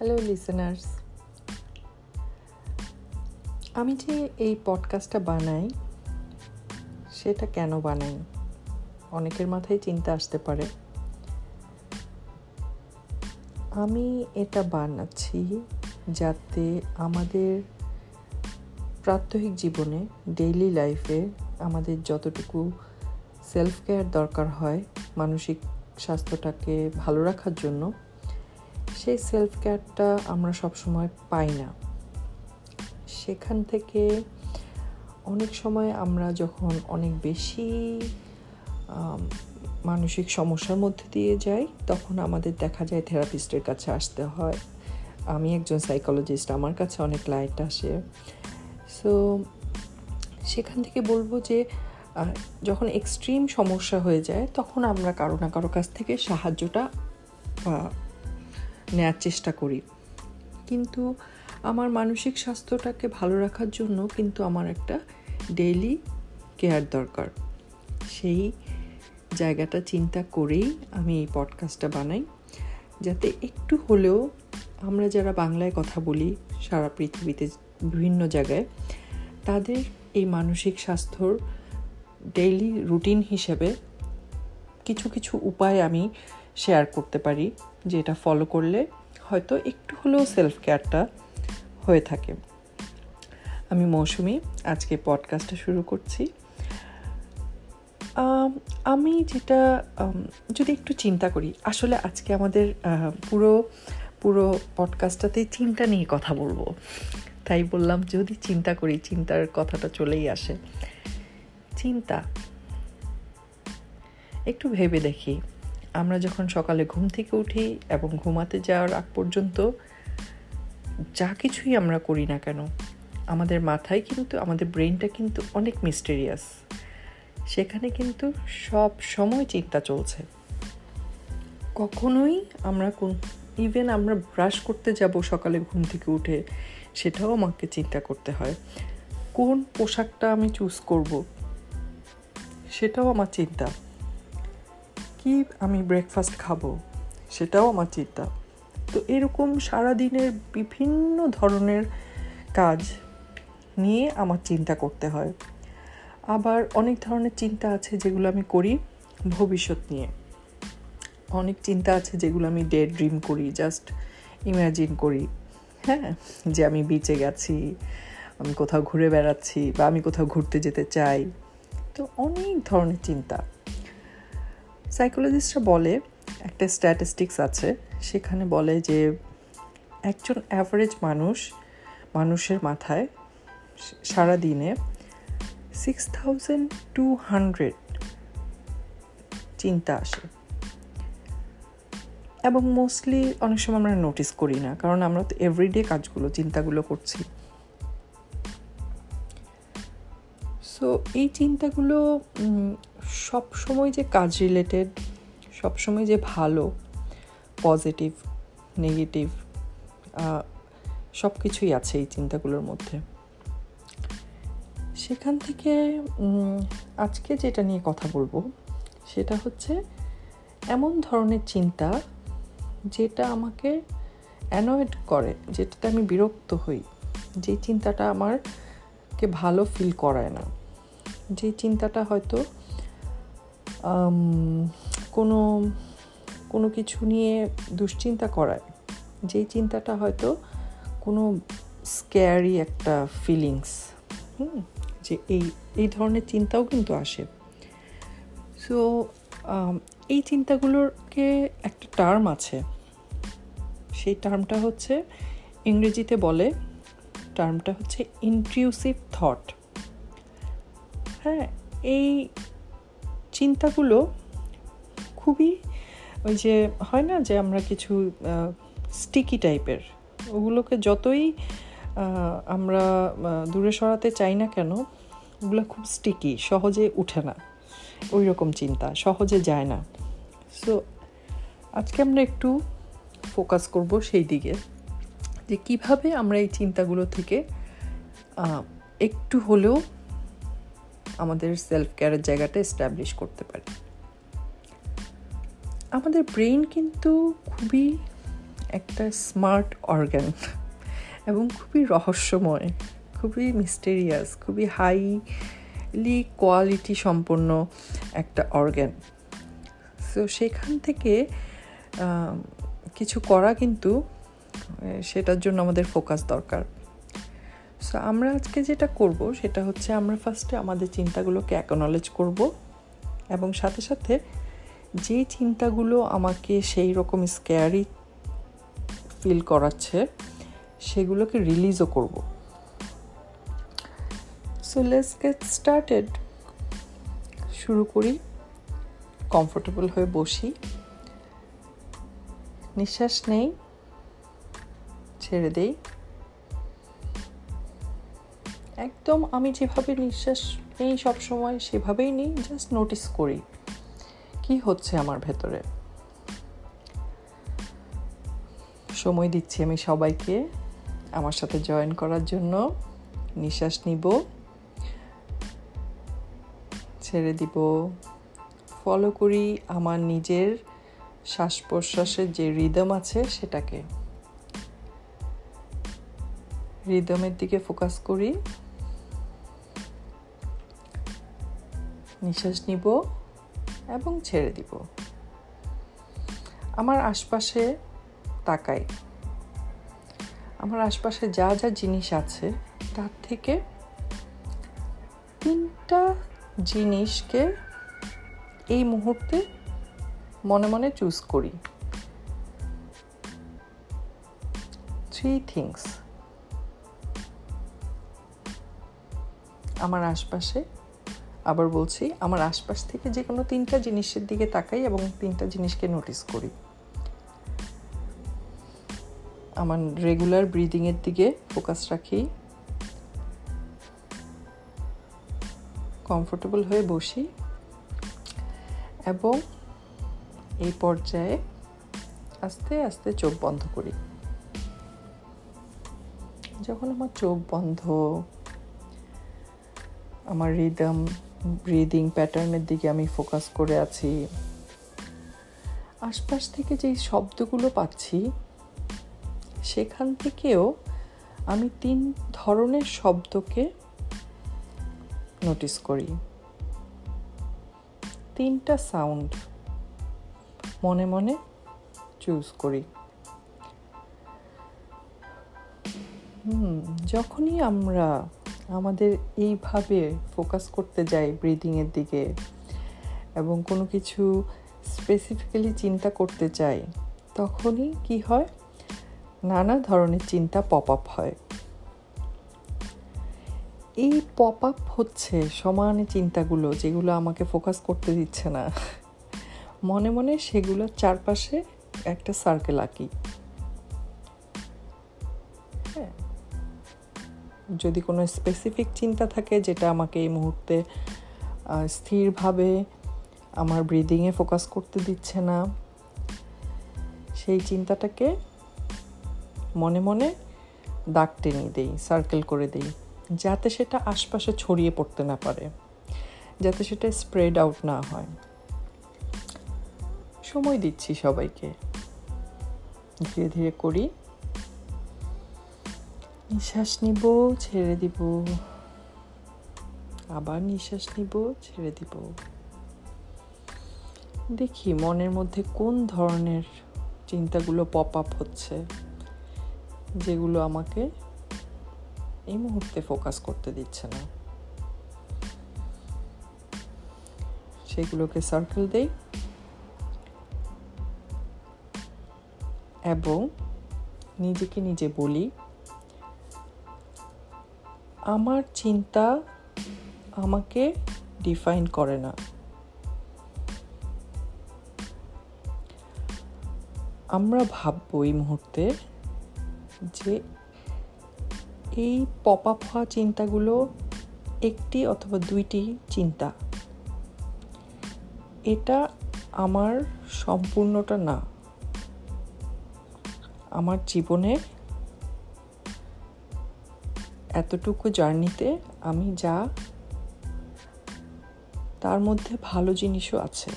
Hello listeners আমি যে এই পডকাস্টটা বানাই, সেটা কেন বানাই? অনেকের মাথায় চিন্তা আসতে পারে। আমি এটা বানাচ্ছি যাতে আমাদের প্রাত্যহিক জীবনে ডেইলি লাইফে আমাদের যতটুকু সেলফ কেয়ার দরকার হয়, মানসিক স্বাস্থ্যটাকে ভালো রাখার জন্য সেই সেলফ কেয়ারটা আমরা সবসময় পাই না। সেখান থেকে অনেক সময় আমরা যখন অনেক বেশি মানসিক সমস্যার মধ্যে দিয়ে যাই, তখন আমাদের দেখা যায় থেরাপিস্টের কাছে আসতে হয়। আমি একজন সাইকোলজিস্ট আমার কাছে অনেক লাইট আসে। সো সেখান থেকে বলব যে যখন এক্সট্রিম সমস্যা হয়ে যায়, তখন আমরা কারও না কারও কাছ থেকে সাহায্যটা নেয়ার চেষ্টা করি। কিন্তু আমার মানসিক স্বাস্থ্যটাকে ভালো রাখার জন্য কিন্তু আমার একটা ডেইলি কেয়ার দরকার। সেই জায়গাটা চিন্তা করেই আমি এই পডকাস্টটা বানাই। যাতে একটু হলেও আমরা যারা বাংলায় কথা বলি, সারা পৃথিবীতে বিভিন্ন জায়গায়, তাদের এই মানসিক স্বাস্থ্যর ডেইলি রুটিন হিসেবে কিছু কিছু উপায় আমি শেয়ার করতে পারি। যে এটা ফলো করলে হয়তো একটু হলেও সেলফ কেয়ারটা হয়ে থাকে। আমি মৌসুমি, আজকে পডকাস্টটা শুরু করছি। আমি যেটা যদি একটু চিন্তা করি, আসলে আজকে আমাদের পুরো পুরো পডকাস্টটাতেই চিন্তা নিয়ে কথা বলব। তাই বললাম, যদি চিন্তা করি, চিন্তার কথাটা চলেই আসে। চিন্তা। একটু ভেবে দেখি। আমরা যখন সকালে ঘুম থেকে উঠি এবং ঘুমাতে যাওয়ার আগ পর্যন্ত যা কিছুই আমরা করি না কেন, আমাদের মাথায় কিন্তু, আমাদের ব্রেনটা কিন্তু অনেক মিস্টেরিয়াস সেখানে কিন্তু সব সময় চিন্তা চলছে। কখনোই আমরা কোন ইভেন আমরা ব্রাশ করতে যাব সকালে ঘুম থেকে উঠে, সেটাও আমাকে চিন্তা করতে হয়। কোন পোশাকটা আমি চুজ করব, সেটাও আমার চিন্তা। কি আমি ব্রেকফাস্ট খাব, সেটাও আমার চিন্তা। তো এরকম সারাদিনের বিভিন্ন ধরনের কাজ নিয়ে আমার চিন্তা করতে হয়। আবার অনেক ধরনের চিন্তা আছে যেগুলো আমি করি ভবিষ্যৎ নিয়ে। অনেক চিন্তা আছে যেগুলো আমি ডে ড্রিম করি জাস্ট ইম্যাজিন করি। হ্যাঁ যে আমি বিচে গেছি, আমি কোথাও ঘুরে বেড়াচ্ছি বা আমি কোথাও ঘুরতে যেতে চাই। তো অনেক ধরনের চিন্তা। সাইকোলজিস্টরা বলে, একটা স্ট্যাটিস্টিক্স আছে, সেখানে বলে যে, একজন অ্যাভারেজ মানুষ, মানুষের মাথায় সারা দিনে সিক্স থাউজেন্ড টু হান্ড্রেড চিন্তা আসে। এবং মোস্টলি অনেক সময় আমরা নোটিস করি না, কারণ আমরা তো এভরিডে কাজগুলো, চিন্তাগুলো করছি। সো এই চিন্তাগুলো সব সময় যে কাজ রিলেটেড সব সময় যে ভালো পজিটিভ নেগেটিভ সব কিছুই আছে এই চিন্তাগুলোর মধ্যে। সেখান থেকে আজকে যেটা নিয়ে কথা বলব, সেটা হচ্ছে এমন ধরনের চিন্তা যেটা আমাকে অ্যানয়েড করে, যেটাতে আমি বিরক্ত হই। যে চিন্তাটা আমারকে ভালো ফিল করায় না। যে চিন্তাটা হয়তো কোনো কোনো কিছু নিয়ে দুশ্চিন্তা করায়। যেই চিন্তাটা হয়তো কোনো স্ক্যারি একটা ফিলিংস হুম, যে এই এই ধরনের চিন্তাও কিন্তু আসে। সো এই চিন্তাগুলোরকে একটা টার্ম আছে। সেই টার্মটা হচ্ছে, ইংরেজিতে বলে টার্মটা হচ্ছে ইনক্লুসিভ থট হ্যাঁ এই চিন্তাগুলো খুবই ওই যে হয় না যে আমরা কিছু স্টিকি টাইপের ওগুলোকে যতই আমরা দূরে সরাতে চাই না কেন, ওগুলো খুব স্টিকি সহজে উঠে না। ওই রকম চিন্তা, সহজে যায় না। সো আজকে আমরা একটু ফোকাস করব সেই দিকে, যে কীভাবে আমরা এই চিন্তাগুলো থেকে একটু হলেও আমাদের সেলফ কেয়ারের জায়গাটা এস্টাবলিশ করতে পারি। আমাদের ব্রেন কিন্তু খুবই একটা স্মার্ট অর্গ্যান এবং খুবই রহস্যময়, খুবই মিস্টেরিয়াস খুবই হাইলি কোয়ালিটি সম্পন্ন একটা অর্গ্যান সো সেখান থেকে কিছু করা কিন্তু সেটার জন্য আমাদের ফোকাস দরকার। সো আমরা আজকে যেটা করব, সেটা হচ্ছে আমরা ফার্স্টে আমাদের চিন্তাগুলোকে অ্যাকনলেজ করব এবং সাথে সাথে যে চিন্তাগুলো আমাকে সেই রকম স্কেয়ারি ফিল করাচ্ছে, সেগুলোকে রিলিজও করব। সো লেটস গেট স্টার্টেড শুরু করি। কমফোর্টেবল হয়ে বসি। নিঃশ্বাস নেই। ছেড়ে দেই। একদম আমি যেভাবে নিঃশ্বাস নেই সবসময় সেভাবেই নেই জাস্ট নোটিস করি। কি হচ্ছে আমার ভেতরে? সময় দিচ্ছি আমি সবাইকে আমার সাথে জয়েন করার জন্য। নিঃশ্বাস নিব, ছেড়ে দিব। ফলো করি আমার নিজের শ্বাস প্রশ্বাসের যে রিদম আছে সেটাকে। রিদমের দিকে ফোকাস করি। নিঃশ্বাস নিব এবং ছেড়ে দিব। আমার আশপাশে তাকাই। আমার আশপাশে যা যা জিনিস আছে, তার থেকে তিনটা জিনিসকে এই মুহূর্তে মনে মনে চুজ করি। থ্রি থিংস আমার আশপাশে আবার বলছি, আমার আশপাশ থেকে যে কোনো তিনটা জিনিসের দিকে তাকাই এবং তিনটা জিনিসকে নোটিস করি। আমার রেগুলার ব্রিদিংয়ের দিকে ফোকাস রাখি। কমফোর্টেবল হয়ে বসি। এবং এই পর্যায়ে আস্তে আস্তে চোখ বন্ধ করি। যখন আমার চোখ বন্ধ আমার রিদম ব্রিদিং প্যাটার্নের দিকে আমি ফোকাস করে আছি। আশপাশ থেকে যেই শব্দগুলো পাচ্ছি, সেখান থেকেও আমি তিন ধরনের শব্দকে নোটিস করি। তিনটা সাউন্ড মনে মনে চুজ করি। হুম, যখনই আমরা আমাদের এইভাবে ফোকাস করতে যাই ব্রিদিংয়ের দিকে এবং কোনো কিছু স্পেসিফিক্যালি চিন্তা করতে চাই, তখনই কি হয়? নানা ধরনের চিন্তা পপ আপ হয়। এই পপ আপ হচ্ছে সমানে চিন্তাগুলো যেগুলো আমাকে ফোকাস করতে দিচ্ছে না। মনে মনে সেগুলোর চারপাশে একটা সার্কেল আঁকি। যদি কোনো স্পেসিফিক চিন্তা থাকে যেটা আমাকে এই মুহূর্তে স্থিরভাবে আমার ব্রিদিংয়ে ফোকাস করতে দিচ্ছে না, সেই চিন্তাটাকে মনে মনে দাগ টেনে দেই সার্কেল করে দেই, যাতে সেটা আশপাশে ছড়িয়ে পড়তে না পারে, যাতে সেটা স্প্রেড আউট না হয়। সময় দিচ্ছি সবাইকে। ধীরে ধীরে করি। নিঃশ্বাস নিব, ছেড়ে দিব। আবার নিঃশ্বাস নিব, ছেড়ে দিব। দেখি মনের মধ্যে কোন ধরনের চিন্তাগুলো পপ আপ হচ্ছে, যেগুলো আমাকে এই মুহূর্তে ফোকাস করতে দিচ্ছে না। সেগুলোকে সার্কেল দেই এবং নিজেকে নিজে বলি আমার চিন্তা আমাকে ডিফাইন করে না। আমরা ভাববো এই মুহূর্তে যে এই পপ আপ হওয়া চিন্তাগুলো একটি অথবা দুইটি চিন্তা। এটা আমার সম্পূর্ণটা না। আমার জীবনে এতটুকু জার্নিতে আমি যা, তার মধ্যে ভালো জিনিসও আছে,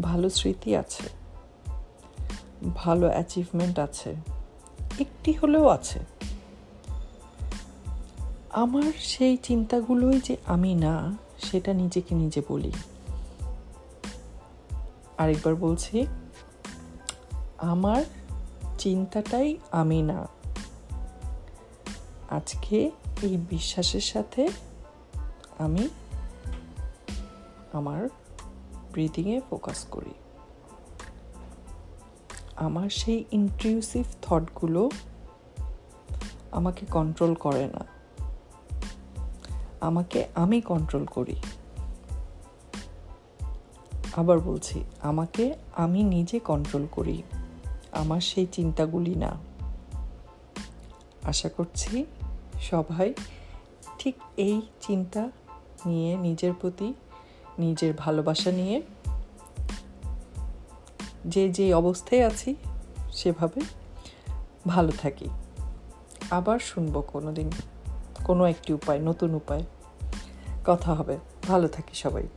ভালো স্মৃতি আছে, ভালো অ্যাচিভমেন্ট আছে, একটি হলেও আছে। আমার সেই চিন্তাগুলোই যে আমি না, সেটা নিজেকে নিজে বলি। আরেকবার বলছি, আমার চিন্তাটাই আমি না। আজকে এই বিশ্বাসের সাথে আমি আমার ব্রিদিংয়ে ফোকাস করি। আমার সেই ইন্ট্রিউসিভ থটগুলো আমাকে কন্ট্রোল করে না। আমাকে আমি কন্ট্রোল করি। আবার বলছি, আমাকে আমি নিজে কন্ট্রোল করি। আমার সেই চিন্তাগুলি না। আশা করছি সবাই ঠিক এই চিন্তা নিয়ে, নিজের প্রতি নিজের ভালোবাসা নিয়ে যে যে অবস্থায় আছি সেভাবে ভালো থাকি। আবার শুনব কোনো দিন কোনো একটি উপায়, নতুন উপায়। কথা হবে। ভালো থাকি সবাই।